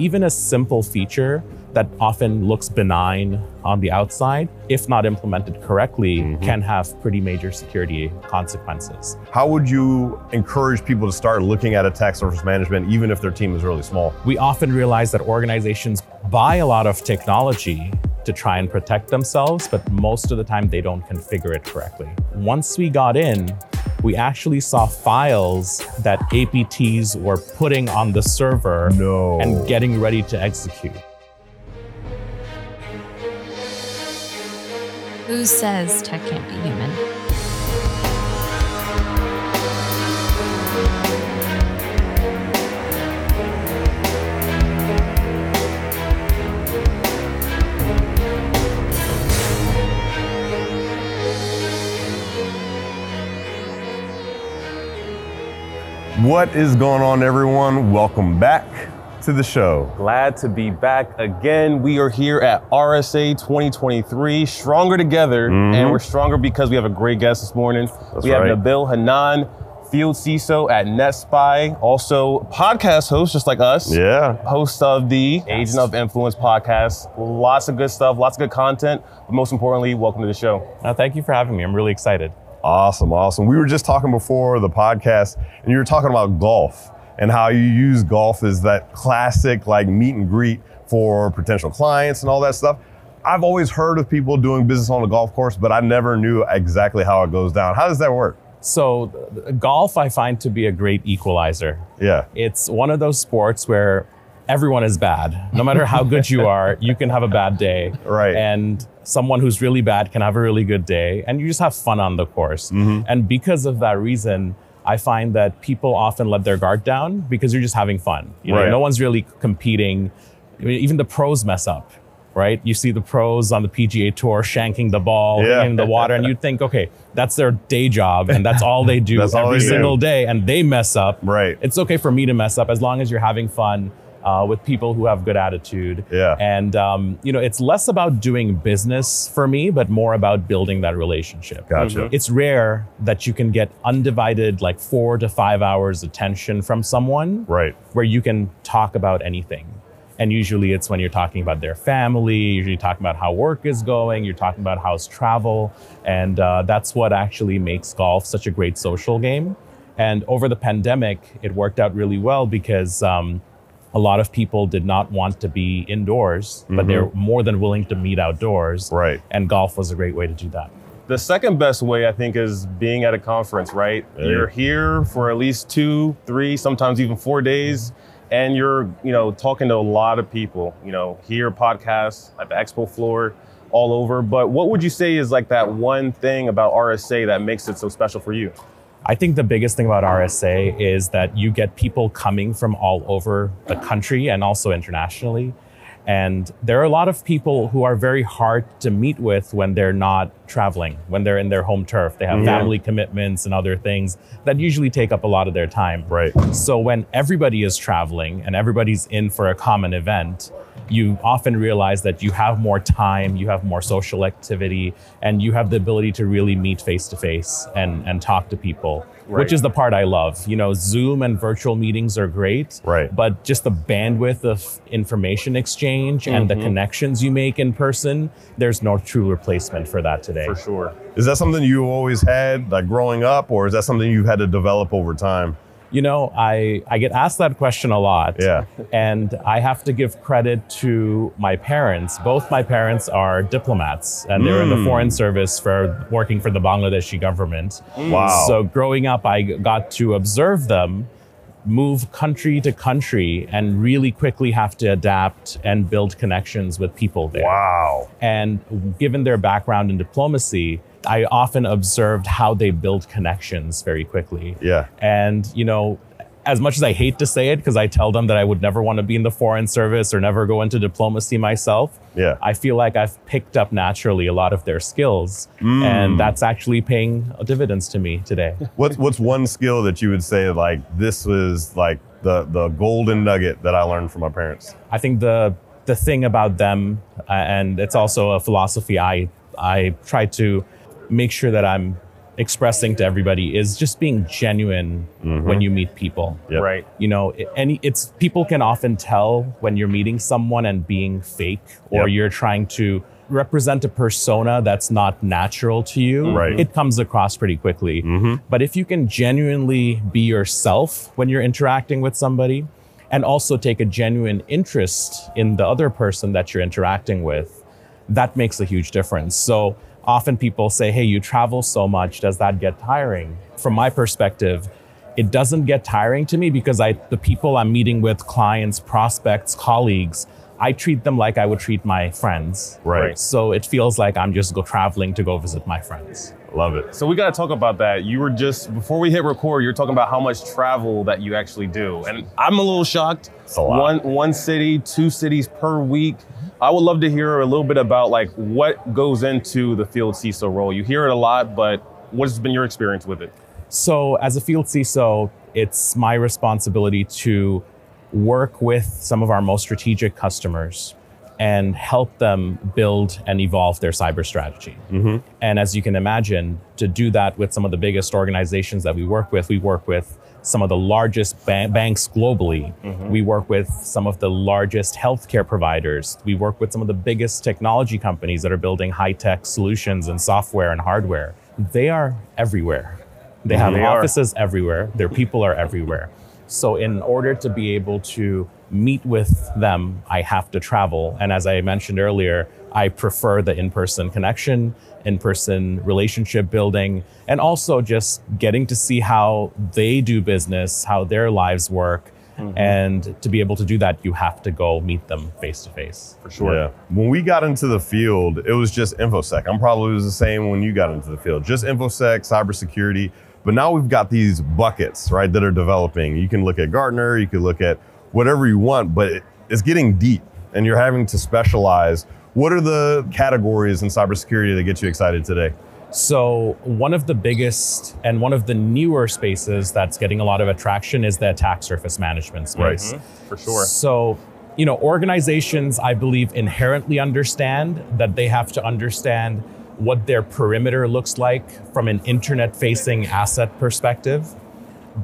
even a simple feature that often looks benign on the outside, if not implemented correctly, Mhm. can have pretty major security consequences. How would you encourage people to start looking at attack surface management, even if their team is really small? We often realize that organizations buy a lot of technology to try and protect themselves, but most of the time they don't configure it correctly. Once we got in, we actually saw files that APTs were putting on the server No. and getting ready to execute. Who says tech can't be human? What is going on, everyone? Welcome back to the show. Glad to be back again. We are here at RSA 2023, stronger together, Mhm. and we're stronger because we have a great guest this morning. That's we have. Nabil Hannan, field CISO at NetSPI, also podcast host, just like us. Yeah. Host of the Agent of Influence podcast. Lots of good stuff, lots of good content, but most importantly, welcome to the show. Uh, thank you for having me. I'm really excited. Awesome, awesome. We were just talking before the podcast, and you were talking about golf and how you use golf as that classic like meet and greet for potential clients and all that stuff. I've always heard of people doing business on a golf course, but I never knew exactly how it goes down. How does that work? So, golf I find to be a great equalizer. Yeah. It's one of those sports where everyone is bad. No matter how good you are, you can have a bad day. Right. And someone who's really bad can have a really good day, and you just have fun on the course. Mhm. And because of that reason, I find that people often let their guard down because you're just having fun. You know, Right. no one's really competing. I mean, even the pros mess up, right? You see the pros on the PGA Tour shanking the ball Yeah. in the water, and you think, okay, that's their day job, and that's all they do every they do. single day, and they mess up. Right. It's okay for me to mess up as long as you're having fun uh, with people who have good attitude. Yeah. And um, you know, it's less about doing business for me, but more about building that relationship. Gotcha. It's rare that you can get undivided, like four to five hours attention from someone Right. where you can talk about anything. And usually it's when you're talking about their family, usually talking about how work is going, you're talking about how's travel. And uh, that's what actually makes golf such a great social game. And over the pandemic, it worked out really well because um, a lot of people did not want to be indoors, but mm-hmm. they're more than willing to meet outdoors. Right. And golf was a great way to do that. The second best way, I think, is being at a conference, right? Yeah. You're here for at least two, three, sometimes even four days, and you're, you know, talking to a lot of people, you know, here, podcasts, at the expo floor, all over. But what would you say is like that one thing about RSA that makes it so special for you? I think the biggest thing about RSA is that you get people coming from all over the country and also internationally. And there are a lot of people who are very hard to meet with when they're not traveling, when they're in their home turf. They have family commitments and other things that usually take up a lot of their time. Right. So when everybody is traveling and everybody's in for a common event, you often realize that you have more time, you have more social activity, and you have the ability to really meet face to face and and talk to people, Right. which is the part I love. You know, Zoom and virtual meetings are great, Right. but just the bandwidth of information exchange and the Mhm. connections you make in person, there's no true replacement for that today. For sure. Is that something you always had, like growing up, or is that something you've had to develop over time? You know, I, I get asked that question a lot. Yeah. And I have to give credit to my parents. Both my parents are diplomats and they're in the Mm. foreign service for working for the Bangladeshi government. Wow. So growing up, I got to observe them move country to country and really quickly have to adapt and build connections with people there. Wow. And given their background in diplomacy, I often observed how they build connections very quickly. Yeah. And, you know, as much as I hate to say it, because I tell them that I would never want to be in the foreign service or never go into diplomacy myself, Yeah. I feel like I've picked up naturally a lot of their skills. Mm. And that's actually paying dividends to me today. What's what's one skill that you would say like this was like the the golden nugget that I learned from my parents? I think the the thing about them, uh, and it's also a philosophy I I try to make sure that I'm expressing to everybody is just being genuine mm-hmm. when you meet people. Yep. Right. You know, it- any it's people can often tell when you're meeting someone and being fake or Yep. you're trying to represent a persona that's not natural to you. Right. It comes across pretty quickly. Mm-hmm. But if you can genuinely be yourself when you're interacting with somebody and also take a genuine interest in the other person that you're interacting with, that makes a huge difference. So often people say, Hey, you travel so much, does that get tiring? From my perspective, it doesn't get tiring to me because I the people I'm meeting with, clients, prospects, colleagues, I treat them like I would treat my friends. Right. So it feels like I'm just go traveling to go visit my friends. Love it. So we got to talk about that. You were just before we hit record, you're talking about how much travel that you actually do, and I'm a little shocked. It's a lot. One one city, two cities per week. I would love to hear a little bit about like what goes into the field CISO role. You hear it a lot, but what's been your experience with it? So, as a field CISO, it's my responsibility to work with some of our most strategic customers and help them build and evolve their cyber strategy. Mm-hmm. And as you can imagine, to do that with some of the biggest organizations that we work with, we work with some of the largest ba- banks globally. Mm-hmm. We work with some of the largest healthcare providers. We work with some of the biggest technology companies that are building high tech solutions and software and hardware. They are everywhere. They have They are. offices everywhere. Their people are everywhere. So, in order to be able to meet with them, I have to travel. And as I mentioned earlier, I prefer the in person connection, in person relationship building, and also just getting to see how they do business, how their lives work. Mm-hmm. And to be able to do that, you have to go meet them face to face. For sure. Yeah. When we got into the field, it was just InfoSec. I'm probably was the same when you got into the field. Just InfoSec, cybersecurity. But now we've got these buckets, right, that are developing. You can look at Gartner, you can look at whatever you want, but it, it's getting deep and you're having to specialize. What are the categories in cybersecurity that get you excited today? So, one of the biggest and one of the newer spaces that's getting a lot of attraction is the attack surface management space. Mm-hmm. For sure. So, you know, organizations, I believe, inherently understand that they have to understand what their perimeter looks like from an internet facing asset perspective.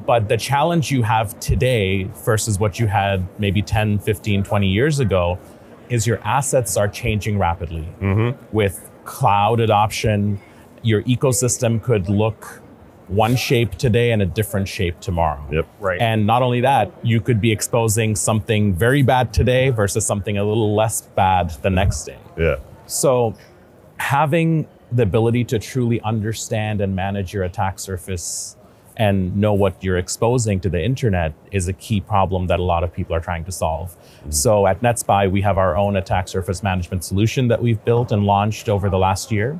But the challenge you have today versus what you had maybe 10, 15, 20 years ago is your assets are changing rapidly. Mm-hmm. With cloud adoption, your ecosystem could look one shape today and a different shape tomorrow. Yep. Right. And not only that, you could be exposing something very bad today versus something a little less bad the next day. Yeah. So, having the ability to truly understand and manage your attack surface and know what you're exposing to the internet is a key problem that a lot of people are trying to solve. So, at NetSPI, we have our own attack surface management solution that we've built and launched over the last year.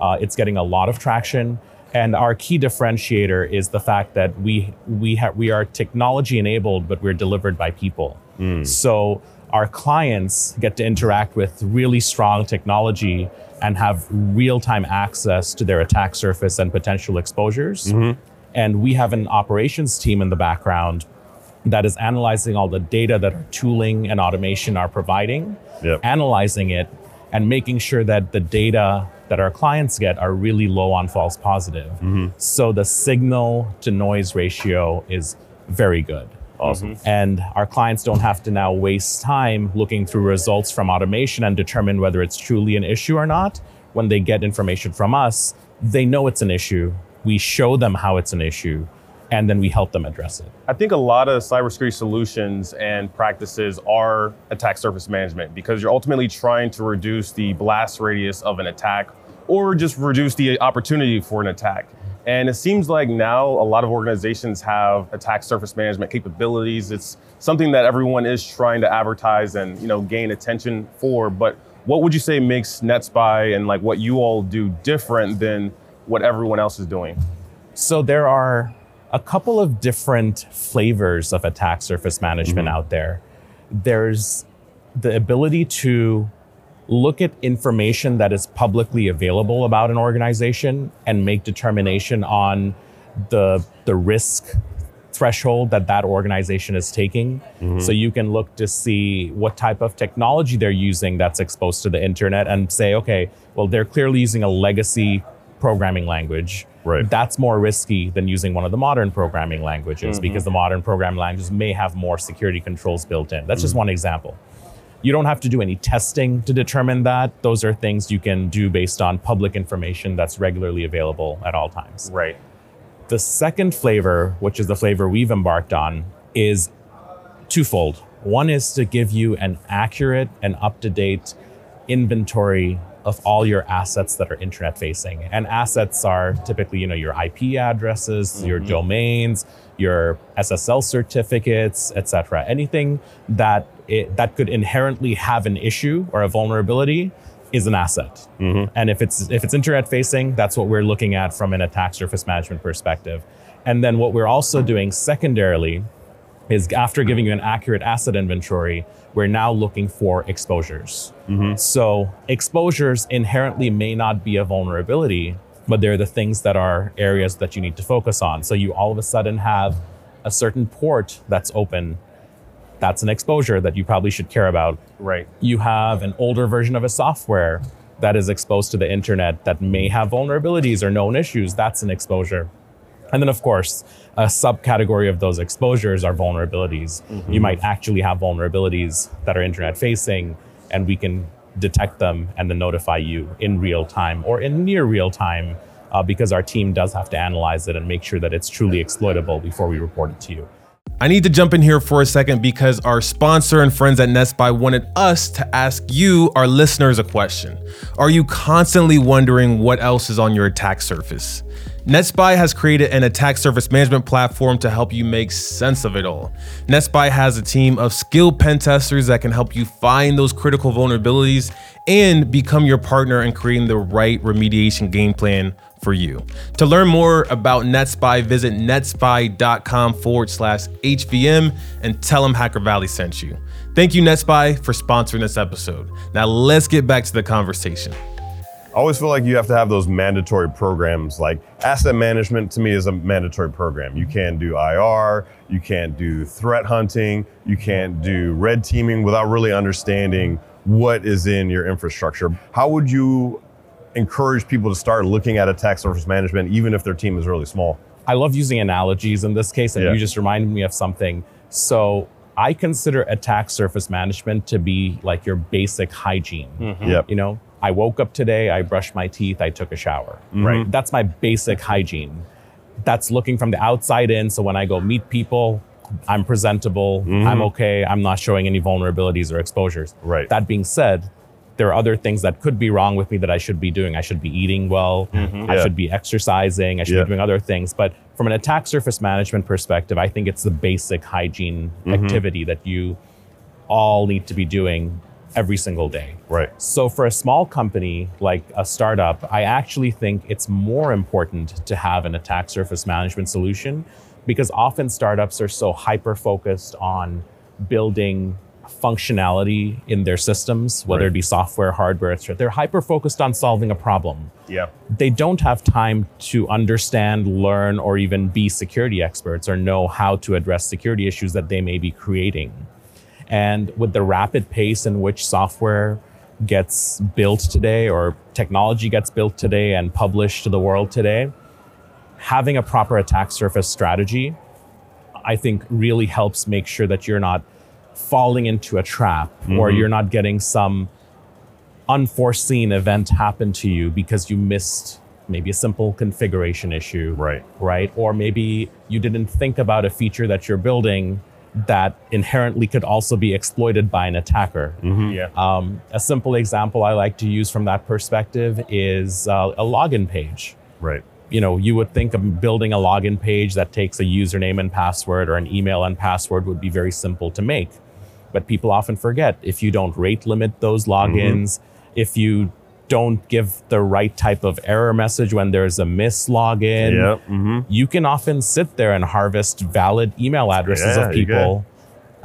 Uh, it's getting a lot of traction. And our key differentiator is the fact that we we have we are technology enabled, but we're delivered by people. So our clients get to interact with really strong technology and have real time access to their attack surface and potential exposures. Mm-hmm. And we have an operations team in the background that is analyzing all the data that our tooling and automation are providing, Yep. analyzing it, and making sure that the data that our clients get are really low on false positive. Mm-hmm. So the signal to noise ratio is very good. Awesome. Mm-hmm. And our clients don't have to now waste time looking through results from automation and determine whether it's truly an issue or not. When they get information from us, they know it's an issue. We show them how it's an issue, and then we help them address it. I think a lot of cybersecurity solutions and practices are attack surface management because you're ultimately trying to reduce the blast radius of an attack or just reduce the opportunity for an attack. And it seems like now a lot of organizations have attack surface management capabilities. It's something that everyone is trying to advertise and you know gain attention for. But what would you say makes NetSPI and like what you all do different than what everyone else is doing? So there are a couple of different flavors of attack surface management mm-hmm. out there. There's the ability to look at information that is publicly available about an organization and make determination on the the risk threshold that that organization is taking. So you can look to see what type of technology they're using that's exposed to the internet and say, okay, well, they're clearly using a legacy programming language, Right. that's more risky than using one of the modern programming languages Mm-hmm. because the modern programming languages may have more security controls built in. That's just Mm-hmm. one example. You don't have to do any testing to determine that. Those are things you can do based on public information that's regularly available at all times. Right. The second flavor, which is the flavor we've embarked on, is twofold. One is to give you an accurate and up to date inventory of all your assets that are internet facing. And assets are typically, you know, your IP addresses, mm-hmm. your domains, your SSL certificates, etc. Anything that it, that could inherently have an issue or a vulnerability is an asset. Mm-hmm. And if it's if it's internet facing, that's what we're looking at from an attack surface management perspective. And then what we're also doing secondarily is after giving you an accurate asset inventory, we're now looking for exposures. Mm-hmm. So exposures inherently may not be a vulnerability, but they're the things that are areas that you need to focus on. So you all of a sudden have a certain port that's open. That's an exposure that you probably should care about Right. you have an older version of a software that is exposed to the internet that may have vulnerabilities or known issues, that's an exposure. And then, of course, a subcategory of those exposures are vulnerabilities. You might actually have vulnerabilities that are internet facing, and we can detect them and then notify you in real time or in near real time uh, because our team does have to analyze it and make sure that it's truly exploitable before we report it to you. I need to jump in here for a second because our sponsor and friends at NetSPI wanted us to ask you, our listeners, a question. Are you constantly wondering what else is on your attack surface? NetSPI has created an attack surface management platform to help you make sense of it all. NetSPI has a team of skilled pen testers that can help you find those critical vulnerabilities and become your partner in creating the right remediation game plan for you. To learn more about NetSPI, visit netspi.com forward slash HVM and tell them Hacker Valley sent you. Thank you, NetSPI, for sponsoring this episode. Now let's get back to the conversation. I always feel like you have to have those mandatory programs. Like asset management to me is a mandatory program. You can't do IR, you can't do threat hunting, you can't do red teaming without really understanding what is in your infrastructure. How would you encourage people to start looking at attack surface management, even if their team is really small? I love using analogies in this case, and Yeah. you just reminded me of something. So I consider attack surface management to be like your basic hygiene. Yep. You know, I woke up today, I brushed my teeth, I took a shower. Mm-hmm. Right. That's my basic hygiene. That's looking from the outside in. So when I go meet people, I'm presentable, mm-hmm. I'm okay, I'm not showing any vulnerabilities or exposures. Right. That being said, there are other things that could be wrong with me that I should be doing. I should be eating well. Mm-hmm. I Yeah. should be exercising. I should Yeah. be doing other things. But from an attack surface management perspective, I think it's the basic hygiene activity that you all need to be doing every single day. Right. So for a small company like a startup, I actually think it's more important to have an attack surface management solution because often startups are so hyper focused on building functionality in their systems, whether Right. it be software, hardware, etc. They're hyper focused on solving a problem Yeah. they don't have time to understand, learn, or even be security experts or know how to address security issues that they may be creating. And with the rapid pace in which software gets built today or technology gets built today and published to the world today, having a proper attack surface strategy, I think really helps make sure that you're not falling into a trap or mm-hmm. you're not getting some unforeseen event happen to you because you missed maybe a simple configuration issue. Right. Right. Or maybe you didn't think about a feature that you're building that inherently could also be exploited by an attacker. Yeah. Um, a simple example I like to use from that perspective is uh, a login page. Right. You know, you would think of building a login page that takes a username and password or an email and password would be very simple to make. But people often forget if you don't rate limit those logins, if you don't give the right type of error message when there's a mislogin, Yep. hmm you can often sit there and harvest valid email addresses Yeah, of people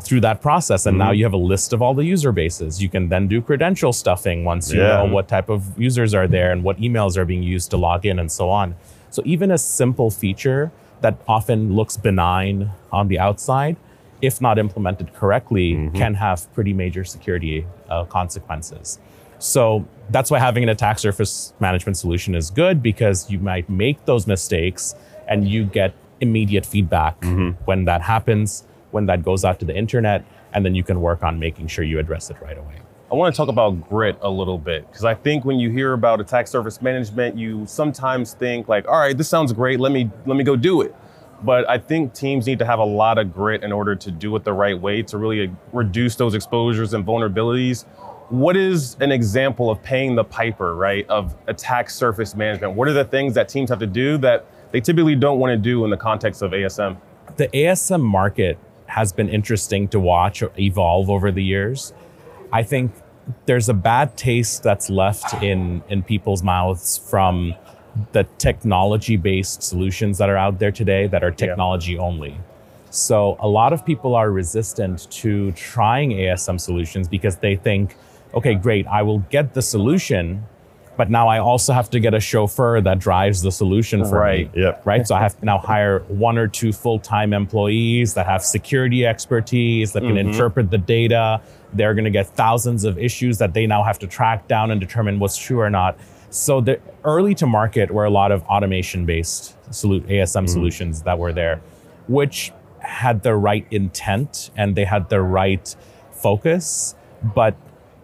through that process. And now you have a list of all the user bases. You can then do credential stuffing once you Yeah. know what type of users are there and what emails are being used to log in and so on. So even a simple feature that often looks benign on the outside, if not implemented correctly, can have pretty major security uh, consequences. So that's why having an attack surface management solution is good because you might make those mistakes and you get immediate feedback mm-hmm. when that happens, when that goes out to the internet, and then you can work on making sure you address it right away. I want to talk about grit a little bit because I think when you hear about attack surface management, you sometimes think like, all right, this sounds great. Let me let me go do it. But I think teams need to have a lot of grit in order to do it the right way to really uh, reduce those exposures and vulnerabilities. What is an example of paying the piper, right, of attack surface management? What are the things that teams have to do that they typically don't want to do in the context of ASM? the ASM market has been interesting to watch evolve over the years. I think there's a bad taste that's left in in people's mouths from the technology based solutions that are out there today that are technology only. So a lot of people are resistant to trying ASM solutions because they think, okay, great, I will get the solution, but now I also have to get a chauffeur that drives the solution for Right. me. Yep. Right. So I have to now hire one or two full-time employees that have security expertise that can mm-hmm. interpret the data. They're going to get thousands of issues that they now have to track down and determine what's true or not. So the early to market were a lot of automation-based solu- ASM mm-hmm. solutions that were there, which had the right intent and they had the right focus, but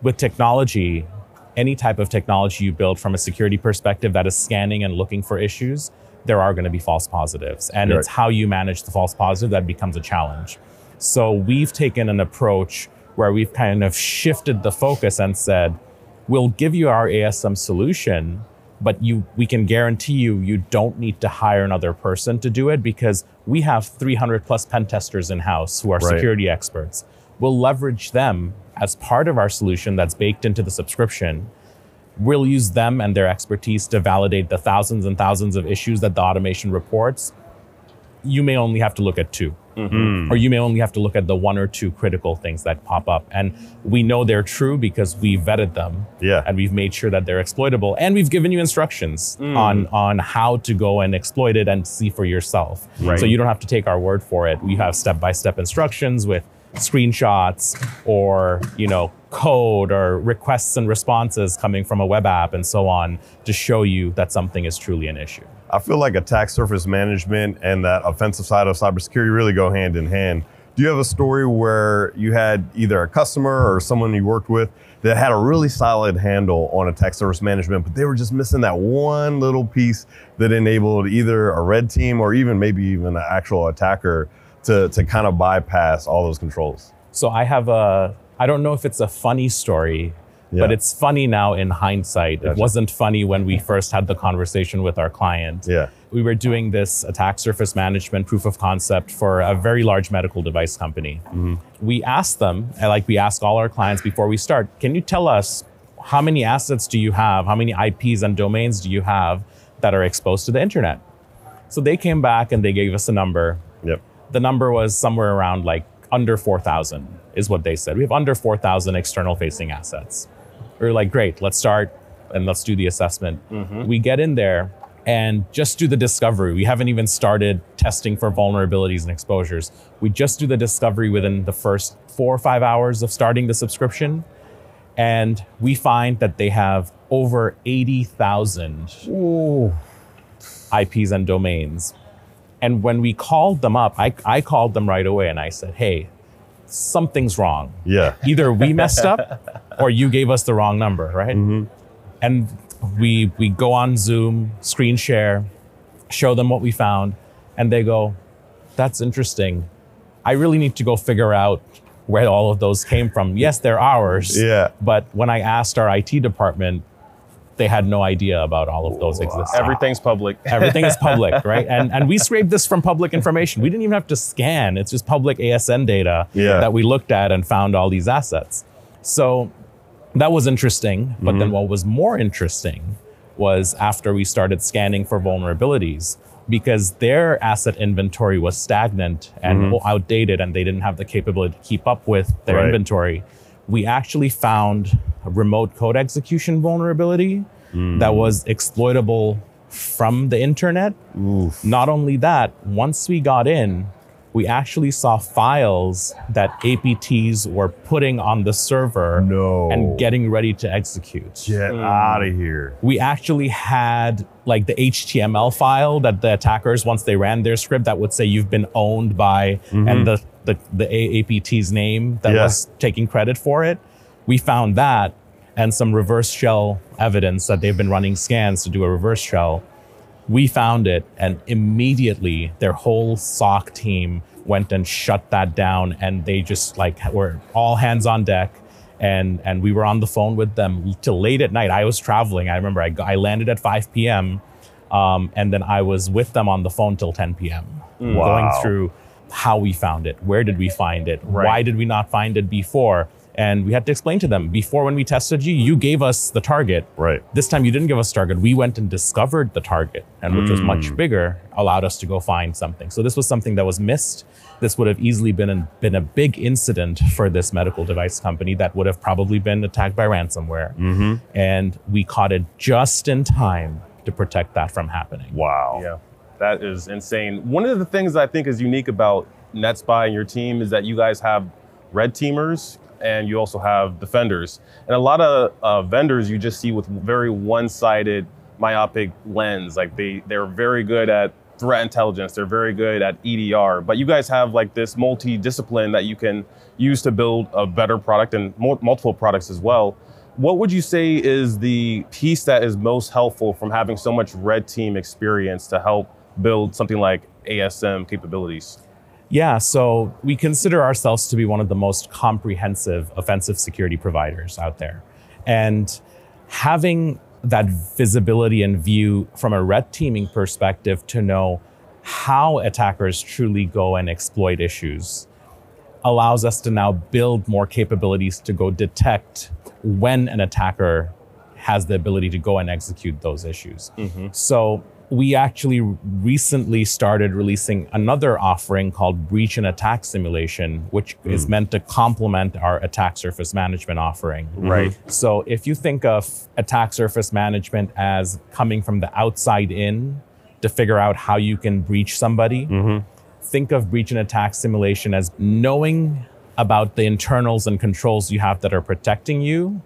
with technology, any type of technology you build from a security perspective that is scanning and looking for issues, there are going to be false positives. And it's how you manage the false positive that becomes a challenge. So we've taken an approach where we've kind of shifted the focus and said, we'll give you our ASM solution, but you we can guarantee you you don't need to hire another person to do it because we have 300 plus pen testers in house who are Right. security experts. We'll leverage them as part of our solution that's baked into the subscription. We'll use them and their expertise to validate the thousands and thousands of issues that the automation reports. You may only have to look at 2 mm-hmm. or you may only have to look at the one or two critical things that pop up. And we know they're true because we vetted them. Yeah. and we've made sure that they're exploitable. And we've given you instructions mm. on on how to go and exploit it and see for yourself. Right. so you don't have to take our word for it. We have step-by-step instructions with screenshots or you know code or requests and responses coming from a web app and so on to show you that something is truly an issue I feel like attack surface management and that offensive side of cybersecurity really go hand in hand. Do you have a story where you had either a customer or someone you worked with that had a really solid handle on attack surface management, but they were just missing that one little piece that enabled either a red team or even maybe even an actual attacker to, to kind of bypass all those controls? So I have a, I don't know if it's a funny story, but it's funny now in hindsight. It wasn't funny when we first had the conversation with our client. Yeah. We were doing this attack surface management proof of concept for a very large medical device company. Mm-hmm. We asked them, eh, like we ask all our clients before we start, can you tell us how many assets do you have? How many IPs and domains do you have that are exposed to the internet? So they came back and they gave us a number Yep. the number was somewhere around like under 4,000 is what they said. We have under 4,000 external facing assets. We were like, great, let's start and let's do the assessment. Mm-hmm. We get in there and just do the discovery. We haven't even started testing for vulnerabilities and exposures. We just do the discovery within the first four or five hours of starting the subscription. And we find that they have over 80,000 IPs and domains. And when we called them up, I, I called them right away and I said, hey, something's wrong. Yeah. Either we messed up or you gave us the wrong number, right? Mm-hmm. And we we go on Zoom, screen share, show them what we found, and they go, that's interesting. I really need to go figure out where all of those came from. Yes, they're ours. Yeah. But when I asked our IT department, they had no idea about all of those existing. Everything's public. Everything is public, right? And and we scraped this from public information. We didn't even have to scan. It's just public ASN data Yeah. that we looked at and found all these assets. So that was interesting. But then mm-hmm. what was more interesting was after we started scanning for vulnerabilities because their asset inventory was stagnant and mm-hmm. outdated and they didn't have the capability to keep up with their Right. inventory. We actually found a remote code execution vulnerability mm. that was exploitable from the internet. Not only that, once we got in, we actually saw files that APTs were putting on the server No. and getting ready to execute. Get hmm. out of here. We actually had like the HTML file that the attackers, once they ran their script, that would say you've been owned by mm-hmm. and the the, the AAPT's name that Yeah. was taking credit for it. We found that and some reverse shell evidence that they've been running scans to do a reverse shell. We found it, and immediately their whole SOC team went and shut that down, and they just like were all hands on deck. And and we were on the phone with them till late at night. I was traveling. I remember I, I landed at 5 p.m. Um, and then I was with them on the phone till 10 p.m. Going through how we found it, where did we find it, Right. why did we not find it before, and we had to explain to them before when we tested you, you gave us the target, Right. this time you didn't give us target. We went and discovered the target, and which was much mm. bigger, allowed us to go find something. So this was something that was missed. This would have easily been a, been a big incident for this medical device company that would have probably been attacked by ransomware. Mm-hmm. And we caught it just in time to protect that from happening. Wow. Yeah, that is insane. One of the things I think is unique about NetSPI and your team is that you guys have red teamers and you also have defenders. And a lot of uh, vendors you just see with very one-sided myopic lens. Like they they're very good at threat intelligence. They're very good at EDR. But you guys have like this multi-discipline that you can use to build a better product and mul- multiple products as well. What would you say is the piece that is most helpful from having so much red team experience to help build something like ASM capabilities? Yeah, so we consider ourselves to be one of the most comprehensive offensive security providers out there. And having that visibility and view from a red teaming perspective to know how attackers truly go and exploit issues allows us to now build more capabilities to go detect when an attacker has the ability to go and execute those issues. Mm-hmm. So we actually recently started releasing another offering called Breach and Attack Simulation, which hmm. is meant to complement our attack surface management offering. Mm-hmm. Right. So if you think of attack surface management as coming from the outside in to figure out how you can breach somebody, mm-hmm. think of breach and attack simulation as knowing about the internals and controls you have that are protecting you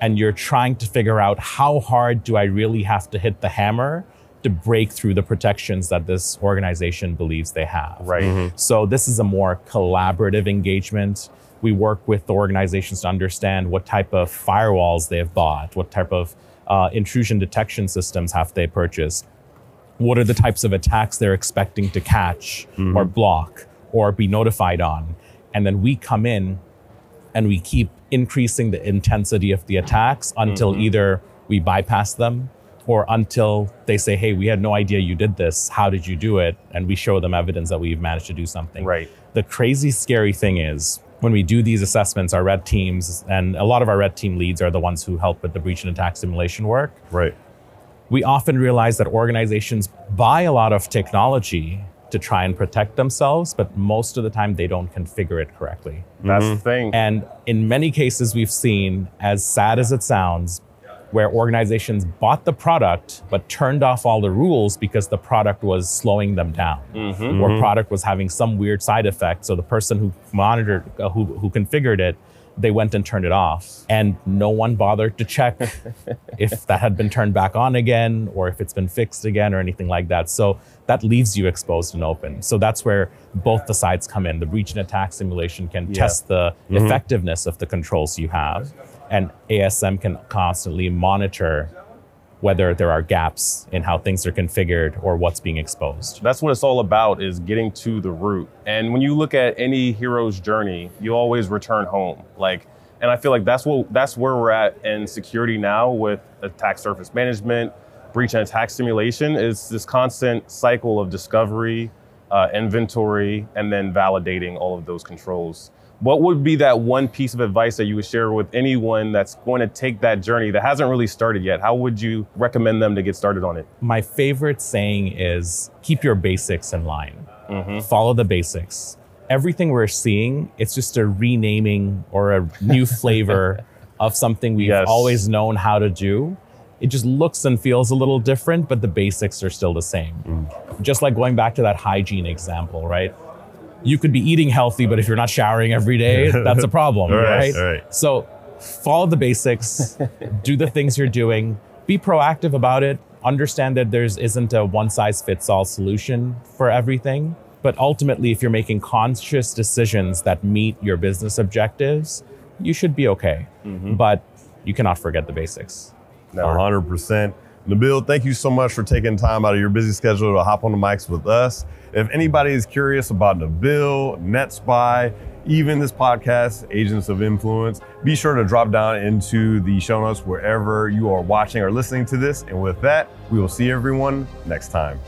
and you're trying to figure out how hard do I really have to hit the hammer to break through the protections that this organization believes they have. Right. Mm-hmm. So this is a more collaborative engagement. We work with the organizations to understand what type of firewalls they have bought, what type of uh, intrusion detection systems have they purchased, what are the types of attacks they're expecting to catch mm-hmm. or block or be notified on. And then we come in and we keep increasing the intensity of the attacks until mm-hmm. either we bypass them or until they say, hey, we had no idea you did this. How did you do it? And we show them evidence that we've managed to do something. Right. The crazy, scary thing is when we do these assessments, our red teams, and a lot of our red team leads are the ones who help with the breach and attack simulation work Right. we often realize that organizations buy a lot of technology to try and protect themselves, but most of the time they don't configure it correctly. That's the mm-hmm. thing. And in many cases, we've seen, as sad as it sounds, where organizations bought the product but turned off all the rules because the product was slowing them down mm-hmm. or mm-hmm. product was having some weird side effect. So the person who monitored, uh, who, who configured it, they went and turned it off. And no one bothered to check if that had been turned back on again or if it's been fixed again or anything like that. So that leaves you exposed and open. So that's where both the sides come in. The breach and attack simulation can Yeah. test the mm-hmm. effectiveness of the controls you have, and ASM can constantly monitor whether there are gaps in how things are configured or what's being exposed. That's what it's all about is getting to the root. And when you look at any hero's journey, you always return home. Like and I feel like that's what that's where we're at in security now with attack surface management, breach and attack simulation is this constant cycle of discovery, uh, inventory, and then validating all of those controls. What would be that one piece of advice that you would share with anyone that's going to take that journey that hasn't really started yet? How would you recommend them to get started on it? My favorite saying is keep your basics in line. Mm-hmm. Follow the basics. Everything we're seeing, it's just a renaming or a new flavor of something we've Yes. always known how to do. It just looks and feels a little different, but the basics are still the same. Mm. Just like going back to that hygiene example, right? You could be eating healthy, but if you're not showering every day, that's a problem, Right, right? right. So follow the basics, do the things you're doing, be proactive about it. Understand that there's isn't a one size fits all solution for everything. But ultimately, if you're making conscious decisions that meet your business objectives, you should be okay. Mm-hmm. But you cannot forget the basics. Hundred percent. Nabil, thank you so much for taking time out of your busy schedule to hop on the mics with us. If anybody is curious about Nabil, NetSPI, even this podcast, Agents of Influence, be sure to drop down into the show notes wherever you are watching or listening to this. And with that, we will see everyone next time.